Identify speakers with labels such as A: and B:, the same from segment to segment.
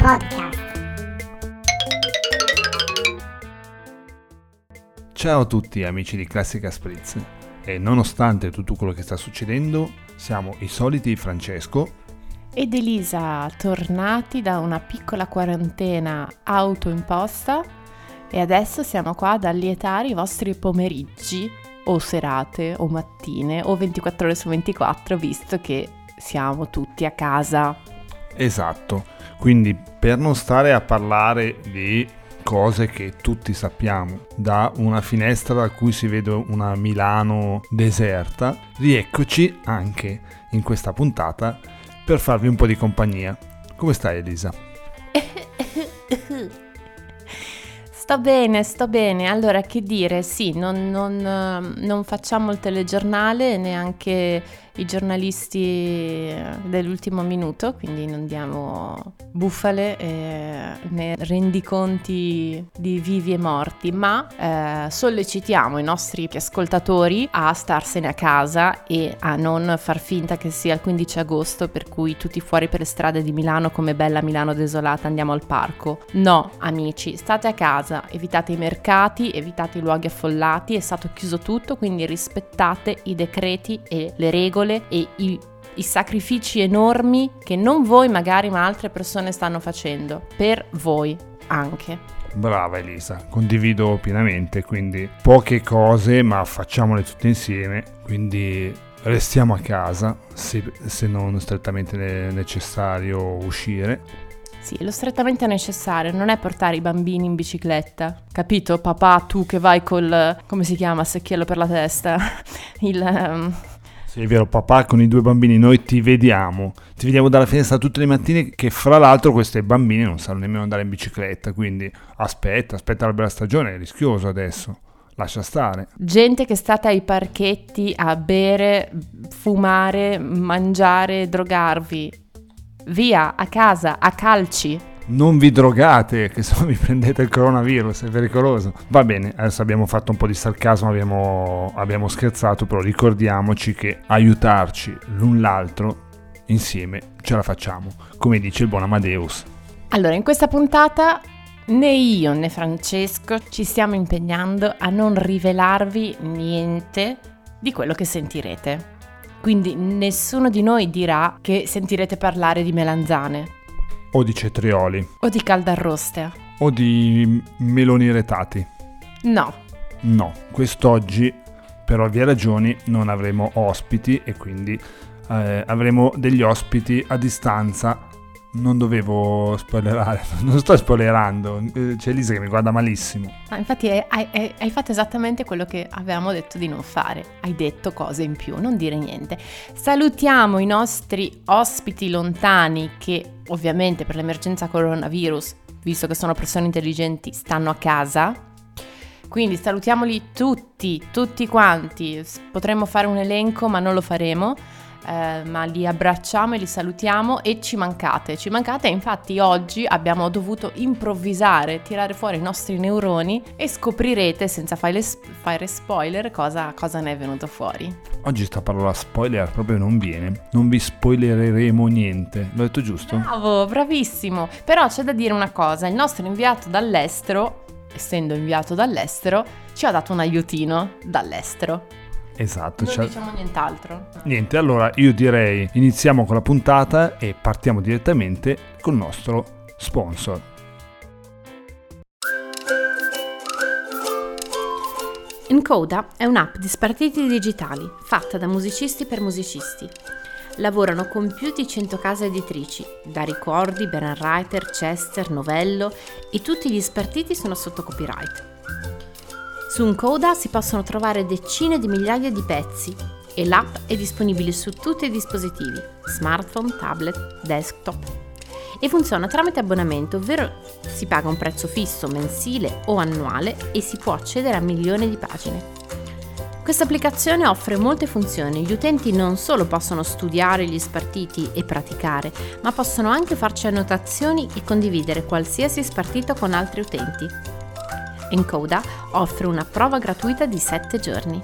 A: Podcast.
B: Ciao a tutti amici di Classica Spritz e nonostante tutto quello che sta succedendo siamo i soliti Francesco
C: ed Elisa tornati da una piccola quarantena autoimposta e adesso siamo qua ad allietare i vostri pomeriggi o serate o mattine o 24 ore su 24 visto che siamo tutti a casa.
B: Esatto, quindi per non stare a parlare di cose che tutti sappiamo, da una finestra da cui si vede una Milano deserta, rieccoci anche in questa puntata per farvi un po' di compagnia. Come stai Elisa?
C: Sto bene, sto bene. Allora, che dire, sì, non, non, non facciamo il telegiornale, neanche i giornalisti dell'ultimo minuto, quindi non diamo bufale eh, né rendiconti di vivi e morti, ma eh, sollecitiamo i nostri ascoltatori a starsene a casa e a non far finta che sia il 15 agosto per cui tutti fuori per le strade di Milano come bella Milano desolata andiamo al parco. No, amici, state a casa, evitate i mercati, evitate i luoghi affollati, è stato chiuso tutto, quindi rispettate i decreti e le regole e i i sacrifici enormi che non voi magari ma altre persone stanno facendo per voi anche.
B: Brava Elisa, condivido pienamente, quindi poche cose ma facciamole tutte insieme, quindi restiamo a casa se, se non strettamente necessario uscire.
C: Sì, lo strettamente necessario non è portare i bambini in bicicletta, capito? Papà, tu che vai col, come si chiama, secchiello per la testa, il... Um,
B: sì, è vero, papà con i due bambini, noi ti vediamo, ti vediamo dalla finestra tutte le mattine che fra l'altro questi bambini non sanno nemmeno andare in bicicletta, quindi aspetta, aspetta la bella stagione, è rischioso adesso. Lascia stare.
C: Gente che è stata ai parchetti a bere, fumare, mangiare, drogarvi. Via, a casa, a calci
B: non vi drogate, che se no vi prendete il coronavirus, è pericoloso. Va bene, adesso abbiamo fatto un po' di sarcasmo, abbiamo, abbiamo scherzato, però ricordiamoci che aiutarci l'un l'altro insieme ce la facciamo, come dice il buon Amadeus.
C: Allora, in questa puntata né io né Francesco ci stiamo impegnando a non rivelarvi niente di quello che sentirete. Quindi nessuno di noi dirà che sentirete parlare di melanzane,
B: o di cetrioli.
C: O di caldarroste.
B: O di meloni retati.
C: No.
B: No, quest'oggi per ovvie ragioni non avremo ospiti e quindi eh, avremo degli ospiti a distanza non dovevo spoilerare, non sto spoilerando, eh, c'è Elisa che mi guarda malissimo.
C: Ah, infatti hai, hai, hai, fatto esattamente quello che avevamo detto di non fare, hai detto cose in più, non dire niente. Salutiamo i nostri ospiti lontani che ovviamente per l'emergenza coronavirus, visto che sono persone intelligenti, stanno a casa. Quindi salutiamoli tutti, tutti quanti. Potremmo fare un elenco ma non lo faremo eh, ma li abbracciamo e li salutiamo e ci mancate, ci mancate infatti oggi abbiamo dovuto improvvisare, tirare fuori i nostri neuroni e scoprirete senza fare, fare spoiler cosa, cosa ne è venuto fuori.
B: Oggi sta parola spoiler proprio non viene, non vi spoilereremo niente, l'ho detto giusto?
C: Bravo, bravissimo, però c'è da dire una cosa, il nostro inviato dall'estero essendo inviato dall'estero, ci ha dato un aiutino dall'estero.
B: Esatto.
C: Non cioè... diciamo nient'altro.
B: Niente, allora io direi iniziamo con la puntata e partiamo direttamente col nostro sponsor.
C: Encoda è un'app di spartiti digitali fatta da musicisti per musicisti. Lavorano con più di 100 case editrici, da Ricordi, Beren Writer, Chester, Novello e tutti gli spartiti sono sotto copyright. Su Uncoda si possono trovare decine di migliaia di pezzi e l'app è disponibile su tutti i dispositivi, smartphone, tablet, desktop. E funziona tramite abbonamento, ovvero si paga un prezzo fisso mensile o annuale e si può accedere a milioni di pagine. Questa applicazione offre molte funzioni, gli utenti non solo possono studiare gli spartiti e praticare, ma possono anche farci annotazioni e condividere qualsiasi spartito con altri utenti. Encoda offre una prova gratuita di 7 giorni.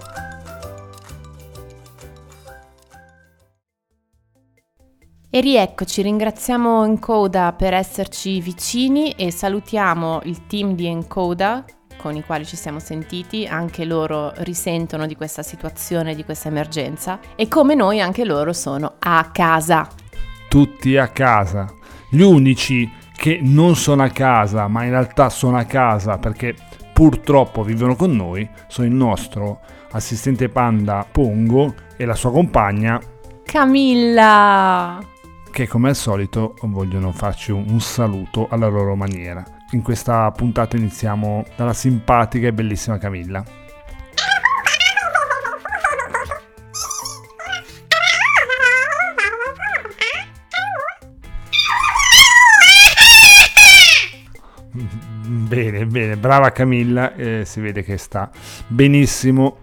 C: E rieccoci, ringraziamo Encoda per esserci vicini e salutiamo il team di Encoda con i quali ci siamo sentiti, anche loro risentono di questa situazione, di questa emergenza e come noi anche loro sono a casa.
B: Tutti a casa. Gli unici che non sono a casa, ma in realtà sono a casa perché purtroppo vivono con noi, sono il nostro assistente panda Pongo e la sua compagna
C: Camilla
B: che come al solito vogliono farci un, saluto alla loro maniera. In questa puntata iniziamo dalla simpatica e bellissima Camilla. Bene, bene, brava Camilla, eh, si vede che sta benissimo.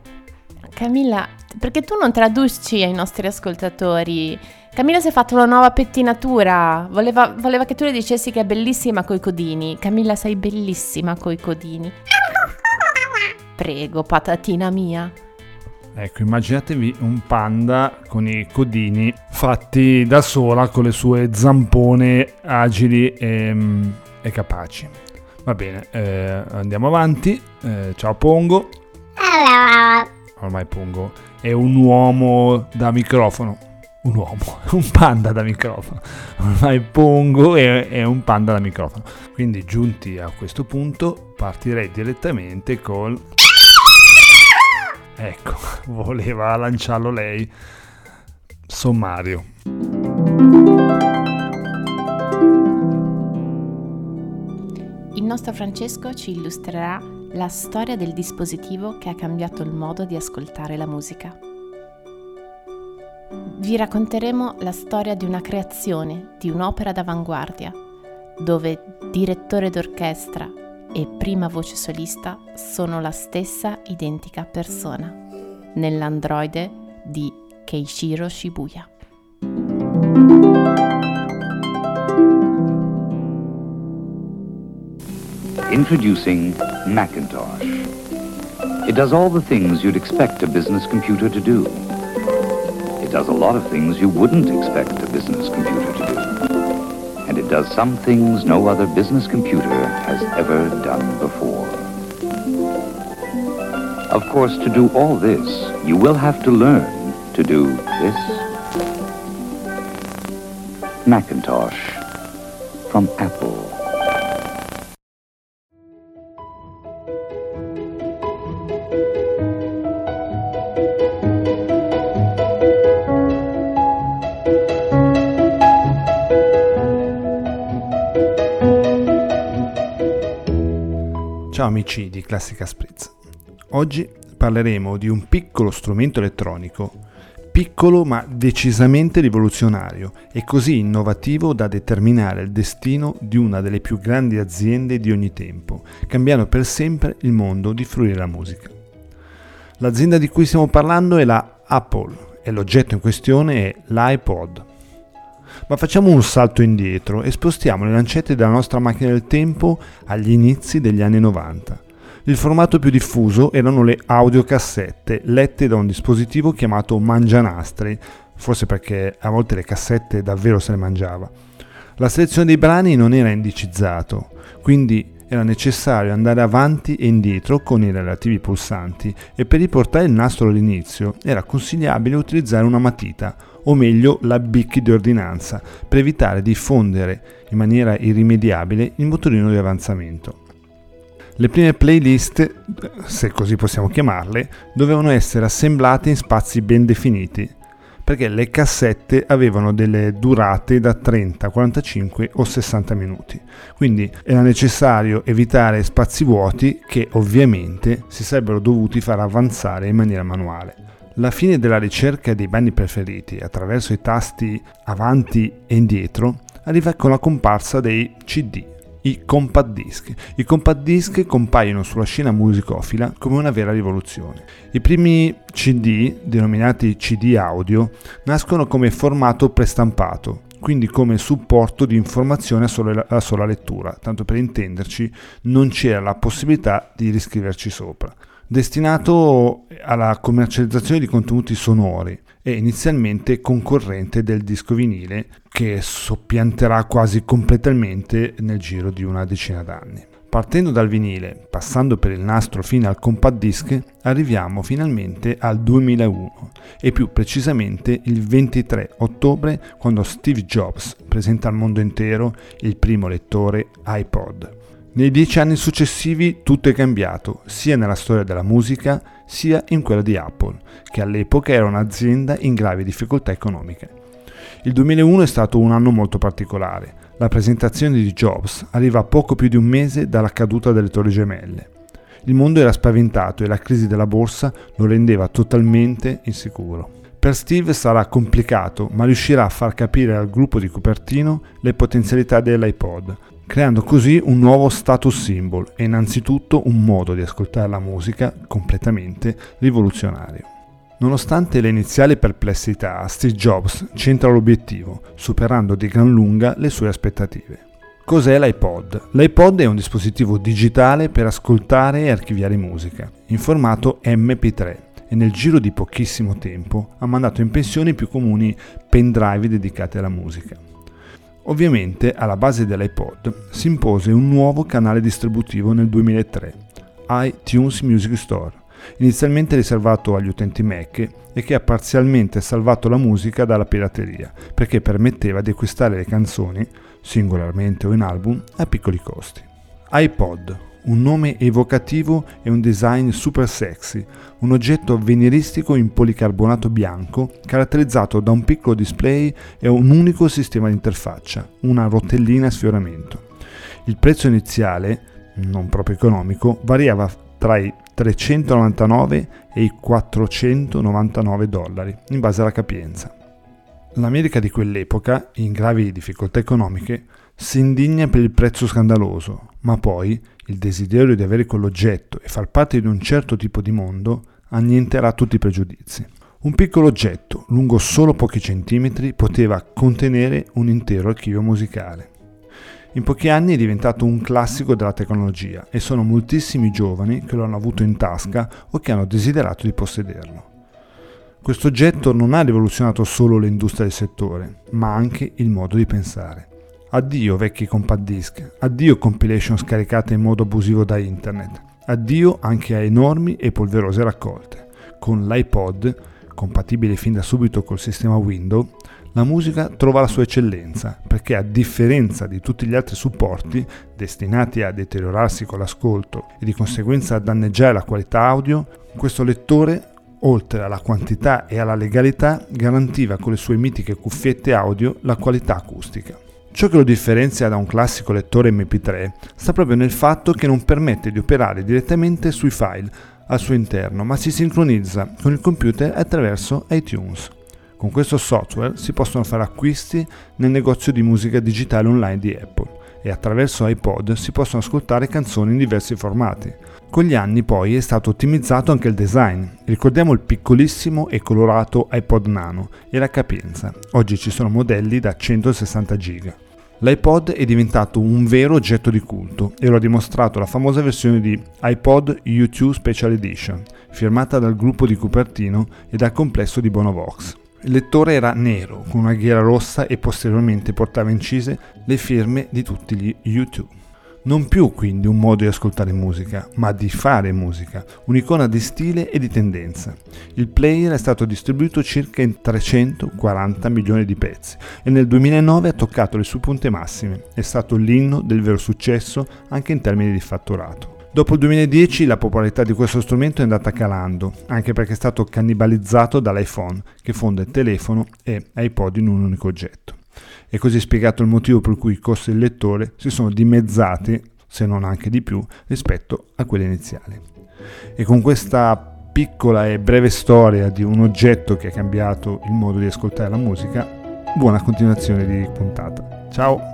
C: Camilla, perché tu non traduci ai nostri ascoltatori Camilla si è fatta una nuova pettinatura. Voleva, voleva, che tu le dicessi che è bellissima coi codini. Camilla, sei bellissima coi codini. Prego, patatina mia.
B: Ecco, immaginatevi un panda con i codini fatti da sola con le sue zampone agili e, e capaci. Va bene, eh, andiamo avanti. Eh, ciao Pongo. Ormai Pongo è un uomo da microfono un uomo, un panda da microfono. Ormai Pongo è, è, un panda da microfono. Quindi giunti a questo punto partirei direttamente col... Ecco, voleva lanciarlo lei. Sommario.
C: Il nostro Francesco ci illustrerà la storia del dispositivo che ha cambiato il modo di ascoltare la musica vi racconteremo la storia di una creazione, di un'opera d'avanguardia, dove direttore d'orchestra e prima voce solista sono la stessa identica persona, nell'androide di Keishiro Shibuya.
A: Introducing Macintosh. It does all the things you'd expect a business computer to do. It does a lot of things you wouldn't expect a business computer to do. And it does some things no other business computer has ever done before. Of course, to do all this, you will have to learn to do this. Macintosh from Apple.
B: Amici di Classica Spritz. Oggi parleremo di un piccolo strumento elettronico, piccolo ma decisamente rivoluzionario e così innovativo da determinare il destino di una delle più grandi aziende di ogni tempo, cambiando per sempre il mondo di fruire la musica. L'azienda di cui stiamo parlando è la Apple e l'oggetto in questione è l'iPod. Ma facciamo un salto indietro e spostiamo le lancette della nostra macchina del tempo agli inizi degli anni 90. Il formato più diffuso erano le audiocassette, lette da un dispositivo chiamato mangianastri, forse perché a volte le cassette davvero se le mangiava. La selezione dei brani non era indicizzato, quindi era necessario andare avanti e indietro con i relativi pulsanti e per riportare il nastro all'inizio era consigliabile utilizzare una matita o meglio la BIC di ordinanza, per evitare di fondere in maniera irrimediabile il motorino di avanzamento. Le prime playlist, se così possiamo chiamarle, dovevano essere assemblate in spazi ben definiti, perché le cassette avevano delle durate da 30, 45 o 60 minuti. Quindi era necessario evitare spazi vuoti che ovviamente si sarebbero dovuti far avanzare in maniera manuale. La fine della ricerca dei brani preferiti attraverso i tasti avanti e indietro arriva con la comparsa dei CD, i compact disc. I compact disc compaiono sulla scena musicofila come una vera rivoluzione. I primi CD, denominati CD audio, nascono come formato prestampato, quindi come supporto di informazione alla sola lettura, tanto per intenderci non c'era la possibilità di riscriverci sopra destinato alla commercializzazione di contenuti sonori e inizialmente concorrente del disco vinile che soppianterà quasi completamente nel giro di una decina d'anni. Partendo dal vinile, passando per il nastro fino al compact disc, arriviamo finalmente al 2001 e più precisamente il 23 ottobre quando Steve Jobs presenta al mondo intero il primo lettore iPod. Nei dieci anni successivi tutto è cambiato, sia nella storia della musica sia in quella di Apple, che all'epoca era un'azienda in gravi difficoltà economiche. Il 2001 è stato un anno molto particolare. La presentazione di Jobs arriva a poco più di un mese dalla caduta delle Torri Gemelle. Il mondo era spaventato e la crisi della borsa lo rendeva totalmente insicuro. Per Steve sarà complicato, ma riuscirà a far capire al gruppo di Cupertino le potenzialità dell'iPod, creando così un nuovo status symbol e innanzitutto un modo di ascoltare la musica completamente rivoluzionario. Nonostante le iniziali perplessità, Steve Jobs centra l'obiettivo, superando di gran lunga le sue aspettative. Cos'è l'iPod? L'iPod è un dispositivo digitale per ascoltare e archiviare musica, in formato MP3, e nel giro di pochissimo tempo ha mandato in pensione i più comuni pendrive dedicati alla musica. Ovviamente alla base dell'iPod si impose un nuovo canale distributivo nel 2003, iTunes Music Store, inizialmente riservato agli utenti Mac e che ha parzialmente salvato la musica dalla pirateria, perché permetteva di acquistare le canzoni, singolarmente o in album, a piccoli costi. iPod, un nome evocativo e un design super sexy, un oggetto avveniristico in policarbonato bianco caratterizzato da un piccolo display e un unico sistema di interfaccia, una rotellina a sfioramento. Il prezzo iniziale, non proprio economico, variava tra i 399 e i 499 dollari, in base alla capienza. L'America di quell'epoca, in gravi difficoltà economiche, si indigna per il prezzo scandaloso, ma poi il desiderio di avere quell'oggetto e far parte di un certo tipo di mondo annienterà tutti i pregiudizi. Un piccolo oggetto, lungo solo pochi centimetri, poteva contenere un intero archivio musicale. In pochi anni è diventato un classico della tecnologia e sono moltissimi giovani che lo hanno avuto in tasca o che hanno desiderato di possederlo. Questo oggetto non ha rivoluzionato solo l'industria del settore, ma anche il modo di pensare. Addio vecchi compact disc, addio compilation scaricate in modo abusivo da internet, addio anche a enormi e polverose raccolte. Con l'iPod, compatibile fin da subito col sistema Windows, la musica trova la sua eccellenza, perché a differenza di tutti gli altri supporti, destinati a deteriorarsi con l'ascolto e di conseguenza a danneggiare la qualità audio, questo lettore, oltre alla quantità e alla legalità, garantiva con le sue mitiche cuffiette audio la qualità acustica. Ciò che lo differenzia da un classico lettore MP3 sta proprio nel fatto che non permette di operare direttamente sui file al suo interno, ma si sincronizza con il computer attraverso iTunes. Con questo software si possono fare acquisti nel negozio di musica digitale online di Apple e attraverso iPod si possono ascoltare canzoni in diversi formati. Con gli anni poi è stato ottimizzato anche il design. Ricordiamo il piccolissimo e colorato iPod Nano e la capienza. Oggi ci sono modelli da 160 GB. L'iPod è diventato un vero oggetto di culto e lo ha dimostrato la famosa versione di iPod U2 Special Edition, firmata dal gruppo di Cupertino e dal complesso di Bonovox. Il lettore era nero, con una ghiera rossa e posteriormente portava incise le firme di tutti gli U2. Non più quindi un modo di ascoltare musica, ma di fare musica, un'icona di stile e di tendenza. Il player è stato distribuito circa in 340 milioni di pezzi e nel 2009 ha toccato le sue punte massime. È stato l'inno del vero successo anche in termini di fatturato. Dopo il 2010 la popolarità di questo strumento è andata calando, anche perché è stato cannibalizzato dall'iPhone, che fonde telefono e iPod in un unico oggetto. È così spiegato il motivo per cui i costi del lettore si sono dimezzati, se non anche di più, rispetto a quelli iniziali. E con questa piccola e breve storia di un oggetto che ha cambiato il modo di ascoltare la musica, buona continuazione di puntata. Ciao!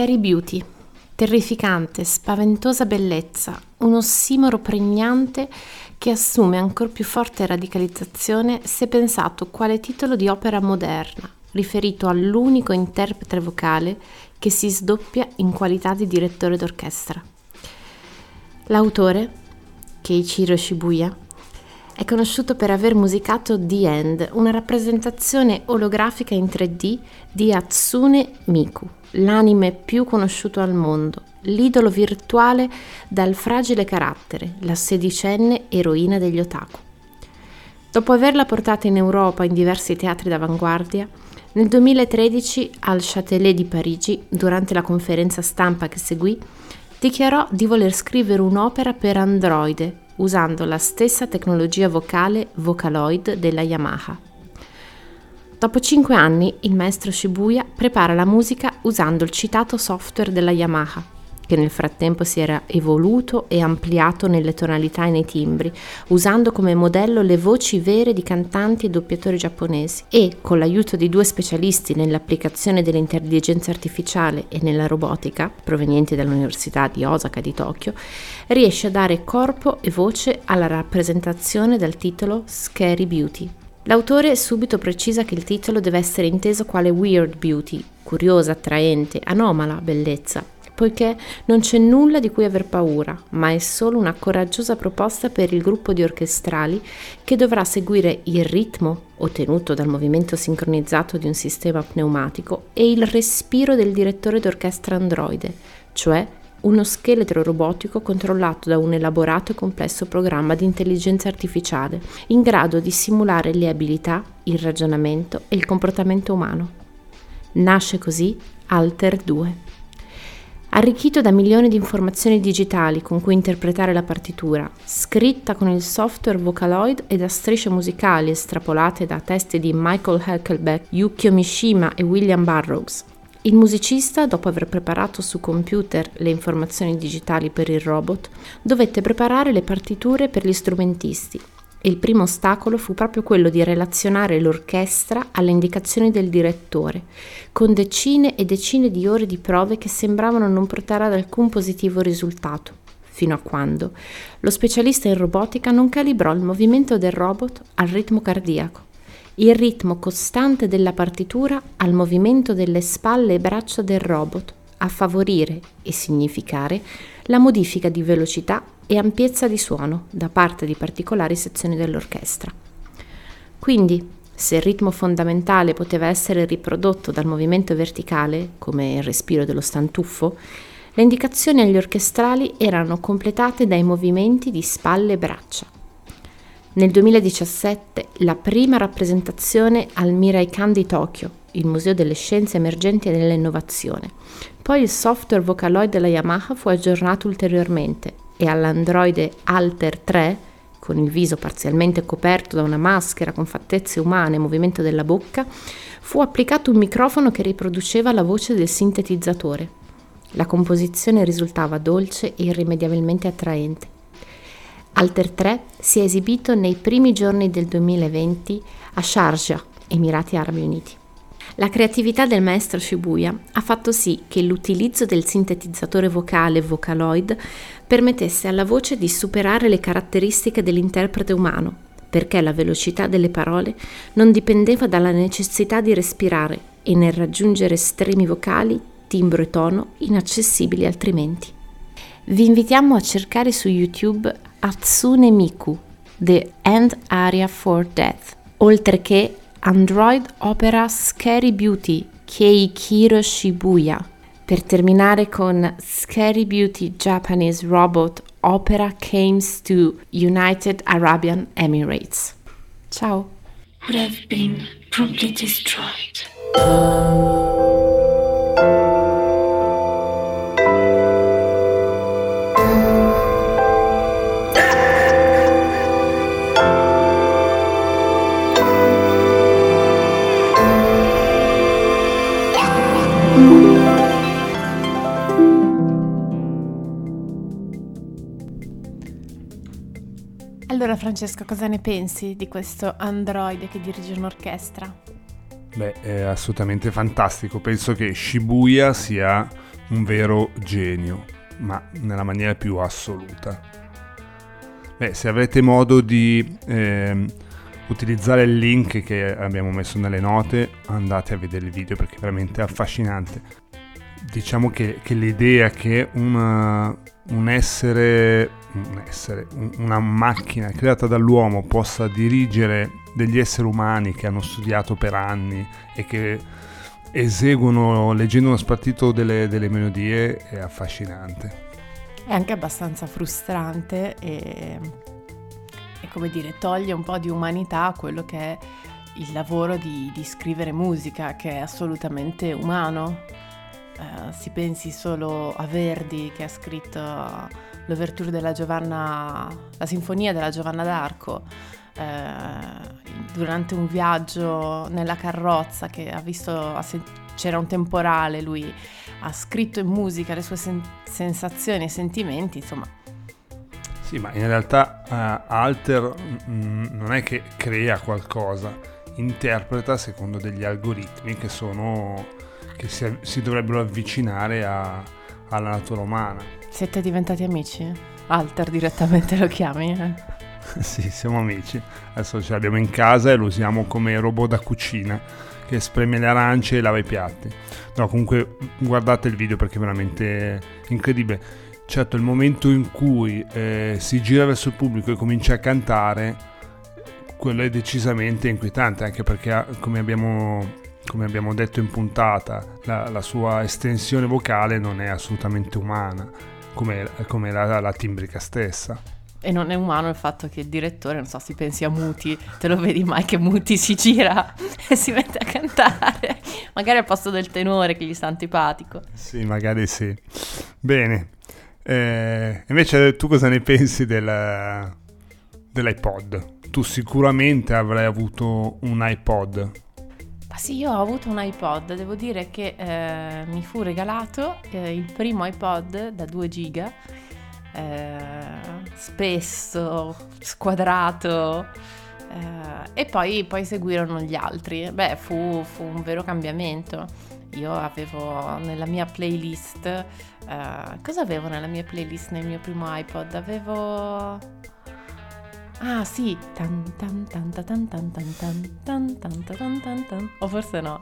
C: Scary Beauty, terrificante, spaventosa bellezza, un ossimoro pregnante che assume ancora più forte radicalizzazione se pensato quale titolo di opera moderna, riferito all'unico interprete vocale che si sdoppia in qualità di direttore d'orchestra. L'autore, Keiichiro Shibuya, è conosciuto per aver musicato The End, una rappresentazione olografica in 3D di Hatsune Miku, l'anime più conosciuto al mondo, l'idolo virtuale dal fragile carattere, la sedicenne eroina degli otaku. Dopo averla portata in Europa in diversi teatri d'avanguardia, nel 2013 al Châtelet di Parigi, durante la conferenza stampa che seguì, dichiarò di voler scrivere un'opera per Android usando la stessa tecnologia vocale Vocaloid della Yamaha. Dopo cinque anni, il maestro Shibuya prepara la musica usando il citato software della Yamaha, che nel frattempo si era evoluto e ampliato nelle tonalità e nei timbri, usando come modello le voci vere di cantanti e doppiatori giapponesi e, con l'aiuto di due specialisti nell'applicazione dell'intelligenza artificiale e nella robotica, provenienti dall'Università di Osaka di Tokyo, riesce a dare corpo e voce alla rappresentazione dal titolo Scary Beauty. L'autore subito precisa che il titolo deve essere inteso quale weird beauty, curiosa, attraente, anomala bellezza, poiché non c'è nulla di cui aver paura, ma è solo una coraggiosa proposta per il gruppo di orchestrali che dovrà seguire il ritmo ottenuto dal movimento sincronizzato di un sistema pneumatico e il respiro del direttore d'orchestra androide, cioè uno scheletro robotico controllato da un elaborato e complesso programma di intelligenza artificiale, in grado di simulare le abilità, il ragionamento e il comportamento umano. Nasce così Alter 2. Arricchito da milioni di informazioni digitali con cui interpretare la partitura, scritta con il software Vocaloid e da strisce musicali estrapolate da testi di Michael Heckelbeck, Yukio Mishima e William Burroughs, il musicista, dopo aver preparato su computer le informazioni digitali per il robot, dovette preparare le partiture per gli strumentisti il primo ostacolo fu proprio quello di relazionare l'orchestra alle indicazioni del direttore, con decine e decine di ore di prove che sembravano non portare ad alcun positivo risultato, fino a quando lo specialista in robotica non calibrò il movimento del robot al ritmo cardiaco, il ritmo costante della partitura al movimento delle spalle e braccia del robot, a favorire e significare la modifica di velocità e ampiezza di suono da parte di particolari sezioni dell'orchestra. Quindi, se il ritmo fondamentale poteva essere riprodotto dal movimento verticale, come il respiro dello stantuffo, le indicazioni agli orchestrali erano completate dai movimenti di spalle e braccia. Nel 2017 la prima rappresentazione al Mirai Kan di Tokyo, il Museo delle Scienze Emergenti e dell'Innovazione. Poi il software Vocaloid della Yamaha fu aggiornato ulteriormente e all'androide Alter 3, con il viso parzialmente coperto da una maschera con fattezze umane e movimento della bocca, fu applicato un microfono che riproduceva la voce del sintetizzatore. La composizione risultava dolce e irrimediabilmente attraente. Alter 3 si è esibito nei primi giorni del 2020 a Sharjah, Emirati Arabi Uniti. La creatività del maestro Shibuya ha fatto sì che l'utilizzo del sintetizzatore vocale Vocaloid permettesse alla voce di superare le caratteristiche dell'interprete umano, perché la velocità delle parole non dipendeva dalla necessità di respirare e nel raggiungere estremi vocali, timbro e tono inaccessibili altrimenti. Vi invitiamo a cercare su YouTube Hatsune Miku, The End Area for Death, oltre che Android Opera Scary Beauty Keikiro Shibuya. Per terminare con Scary Beauty Japanese Robot Opera Comes to United Arabian Emirates. Ciao. Would have been promptly destroyed. Francesco, cosa ne pensi di questo androide che dirige un'orchestra?
B: Beh, è assolutamente fantastico. Penso che Shibuya sia un vero genio, ma nella maniera più assoluta. Beh, se avrete modo di eh, utilizzare il link che abbiamo messo nelle note, andate a vedere il video perché è veramente affascinante. Diciamo che, che l'idea che una, un essere, un essere, una macchina creata dall'uomo possa dirigere degli esseri umani che hanno studiato per anni e che eseguono leggendo uno spartito delle, delle melodie è affascinante.
C: È anche abbastanza frustrante e, e, come dire, toglie un po' di umanità a quello che è il lavoro di, di scrivere musica, che è assolutamente umano. Uh, si pensi solo a Verdi che ha scritto l'ouverture della Giovanna, la sinfonia della Giovanna d'Arco eh, durante un viaggio nella carrozza che ha visto, ha sen- c'era un temporale, lui ha scritto in musica le sue sen- sensazioni e sentimenti, insomma.
B: Sì, ma in realtà uh, Alter mm, non è che crea qualcosa, interpreta secondo degli algoritmi che sono che si, si dovrebbero avvicinare a, alla natura umana.
C: Siete diventati amici? Alter direttamente lo chiami? Eh?
B: sì, siamo amici. Adesso ce l'abbiamo in casa e lo usiamo come robot da cucina che spreme le arance e lava i piatti. No, comunque guardate il video perché è veramente incredibile. Certo, il momento in cui eh, si gira verso il pubblico e comincia a cantare, quello è decisamente inquietante, anche perché come abbiamo, come abbiamo detto in puntata, la, la, sua estensione vocale non è assolutamente umana, come, come la, la timbrica stessa.
C: E non è umano il fatto che il direttore, non so, si pensi a Muti, te lo vedi mai che Muti si gira e si mette a cantare, magari al posto del tenore che gli sta antipatico.
B: Sì, magari sì. Bene, eh, invece tu cosa ne pensi del, dell'iPod? Tu sicuramente avrai avuto un iPod.
C: Ma sì, io ho avuto un iPod, devo dire che eh, mi fu regalato eh, il primo iPod da 2 giga eh, spesso, squadrato. Eh, e poi, poi, seguirono gli altri. Beh, fu, fu, un vero cambiamento. Io avevo nella mia playlist. Eh, cosa avevo nella mia playlist nel mio primo iPod? Avevo. Ah sì, o forse no.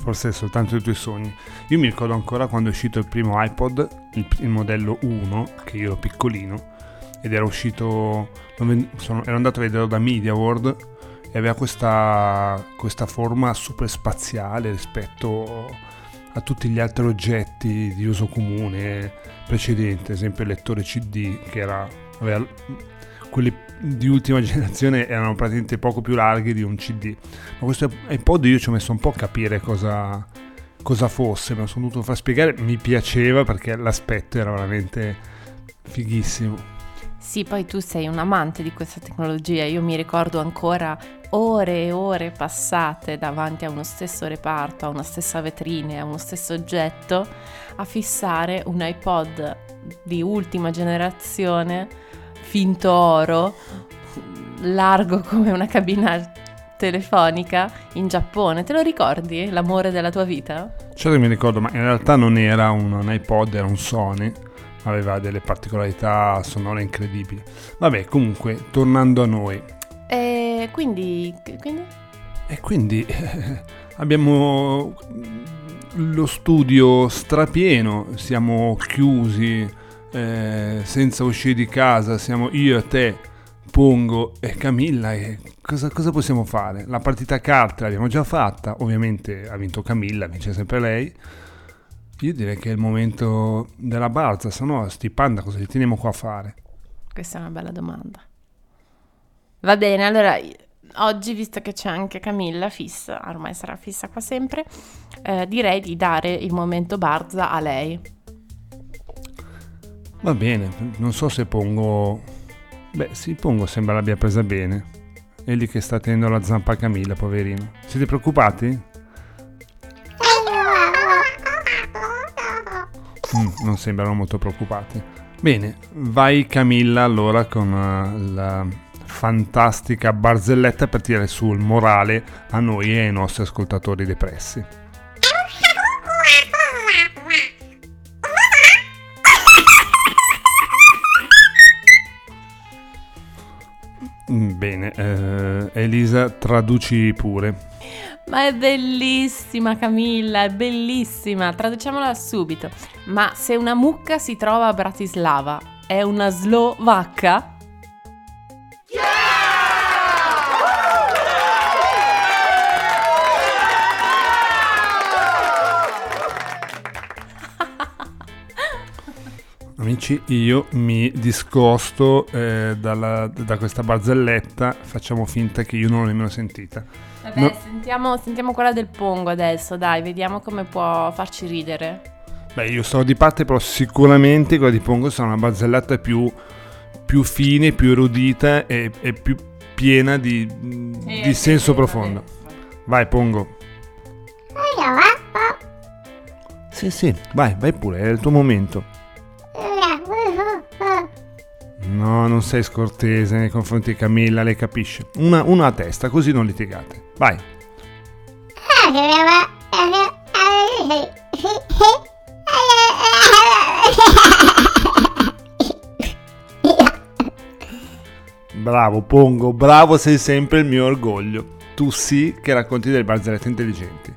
B: Forse è soltanto i tuoi sogni. Io mi ricordo ancora quando è uscito il primo iPod, il, il modello 1, che io ero piccolino, ed era uscito, sono, ero andato a vederlo da Media World e aveva questa, questa forma super spaziale rispetto a tutti gli altri oggetti di uso comune precedenti, ad esempio il lettore CD che era, aveva quelli di ultima generazione erano praticamente poco più larghi di un CD. Ma questo iPod io ci ho messo un po' a capire cosa, cosa fosse, me lo sono dovuto far spiegare, mi piaceva perché l'aspetto era veramente fighissimo.
C: Sì, poi tu sei un amante di questa tecnologia, io mi ricordo ancora ore e ore passate davanti a uno stesso reparto, a una stessa vetrina, a uno stesso oggetto, a fissare un iPod di ultima generazione finto oro, largo come una cabina telefonica in Giappone. Te lo ricordi l'amore della tua vita?
B: Certo che mi ricordo, ma in realtà non era un iPod, era un Sony. Aveva delle particolarità sonore incredibili. Vabbè, comunque, tornando a noi.
C: E quindi... quindi?
B: E quindi eh, abbiamo lo studio strapieno, siamo chiusi eh, senza uscire di casa, siamo io e te, Pongo e Camilla e cosa, cosa, possiamo fare? La partita carte l'abbiamo già fatta, ovviamente ha vinto Camilla, vince sempre lei. Io direi che è il momento della balza, se no sti panda cosa li teniamo qua a fare?
C: Questa è una bella domanda. Va bene, allora oggi, visto che c'è anche Camilla fissa, ormai sarà fissa qua sempre, eh, direi di dare il momento Barza a lei.
B: Va bene, non so se pongo... Beh, sì, pongo, sembra l'abbia presa bene. È lì che sta tenendo la zampa a Camilla, poverino. Siete preoccupati? Mm, non sembrano molto preoccupati. Bene, vai Camilla allora con uh, la fantastica barzelletta per tirare su il morale a noi e ai nostri ascoltatori depressi. Bene, eh, Elisa, traduci pure.
C: Ma è bellissima Camilla, è bellissima. Traduciamola subito. Ma se una mucca si trova a Bratislava, è una slovacca?
B: Amici, io mi discosto eh, dalla- da questa barzelletta, facciamo finta che io non l'ho nemmeno sentita.
C: Vabbè,
B: No.
C: sentiamo, sentiamo quella del Pongo adesso, dai, vediamo come può farci ridere.
B: Beh, io sono di parte, però sicuramente quella di Pongo sarà una barzelletta più, più fine, più erudita e, e più piena di, di senso profondo. Vai, Pongo. Sì, sì, vai, vai pure, è il tuo momento. No, non sei scortese nei confronti di Camilla, lei capisce. Una, una a testa, così non litigate. Vai. Bravo, Pongo, bravo, sei sempre il mio orgoglio. Tu sì che racconti delle barzellette intelligenti.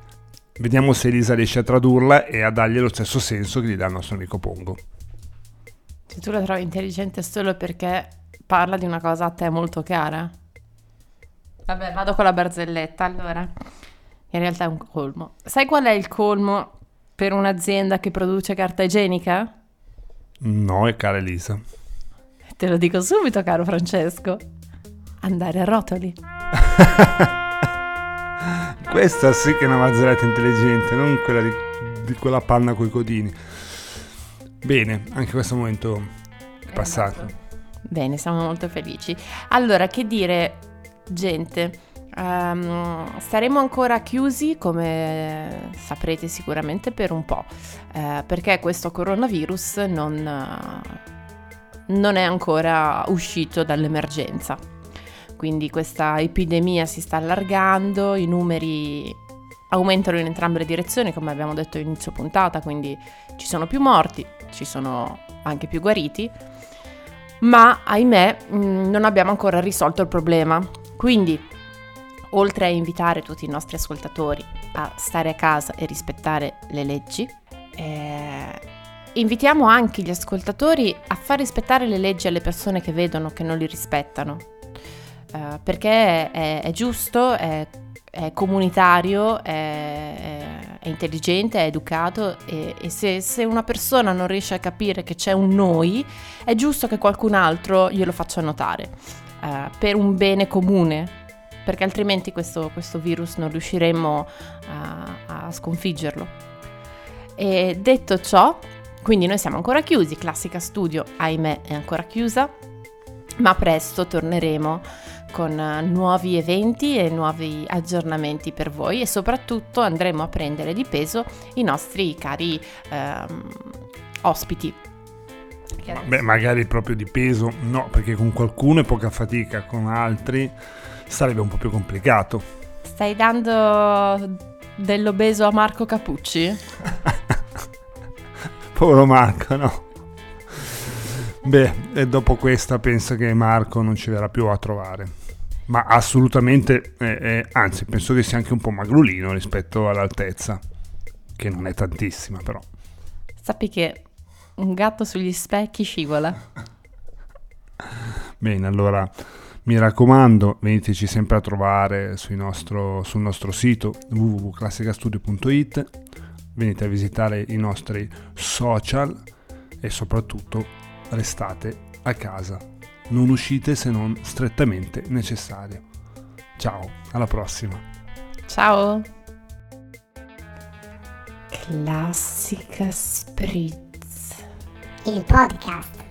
B: Vediamo se Elisa riesce a tradurla e a dargli lo stesso senso che gli dà il nostro amico Pongo.
C: Se tu la trovi intelligente solo perché parla di una cosa a te molto cara. Vabbè, vado con la barzelletta. Allora, in realtà è un colmo. Sai qual è il colmo per un'azienda che produce carta igienica?
B: No, è cara Elisa.
C: Te lo dico subito, caro Francesco. Andare a rotoli.
B: Questa sì che è una barzelletta intelligente, non quella di, di quella panna coi codini. Bene, anche questo momento è passato.
C: Bene, siamo molto felici. Allora, che dire, gente, ehm, staremo ancora chiusi, come saprete sicuramente, per un po', eh, perché questo coronavirus non, non è ancora uscito dall'emergenza. Quindi questa epidemia si sta allargando, i numeri aumentano in entrambe le direzioni, come abbiamo detto inizio puntata, quindi ci sono più morti, ci sono anche più guariti, ma ahimè mh, non abbiamo ancora risolto il problema. Quindi, oltre a invitare tutti i nostri ascoltatori a stare a casa e rispettare le leggi, eh, invitiamo anche gli ascoltatori a far rispettare le leggi alle persone che vedono che non li rispettano, Eh, perché è, è giusto, è, è comunitario, è, è- intelligente, è educato e, e se, se una persona non riesce a capire che c'è un noi, è giusto che qualcun altro glielo faccia notare, eh, per un bene comune, perché altrimenti questo, questo virus non riusciremo a, a sconfiggerlo. E detto ciò, quindi noi siamo ancora chiusi, Classica Studio, ahimè, è ancora chiusa, ma presto torneremo con eh, nuovi eventi e nuovi aggiornamenti per voi e soprattutto andremo a prendere di peso i nostri cari ehm, ospiti.
B: Beh, magari proprio di peso, no, perché con qualcuno è poca fatica, con altri sarebbe un po' più complicato.
C: Stai dando dell'obeso a Marco Capucci?
B: Povero Marco, no? Beh, e dopo questa penso che Marco non ci verrà più a trovare. Ma assolutamente, eh, eh, anzi, penso che sia anche un po' magrolino rispetto all'altezza, che non è tantissima però.
C: Sappi che un gatto sugli specchi scivola.
B: Bene, allora mi raccomando, veniteci sempre a trovare nostro- sul nostro sito www.classicastudio.it, venite a visitare i nostri social e soprattutto restate a casa. Non uscite se non strettamente necessario. Ciao, alla prossima.
C: Ciao! Classica Spritz.
D: il podcast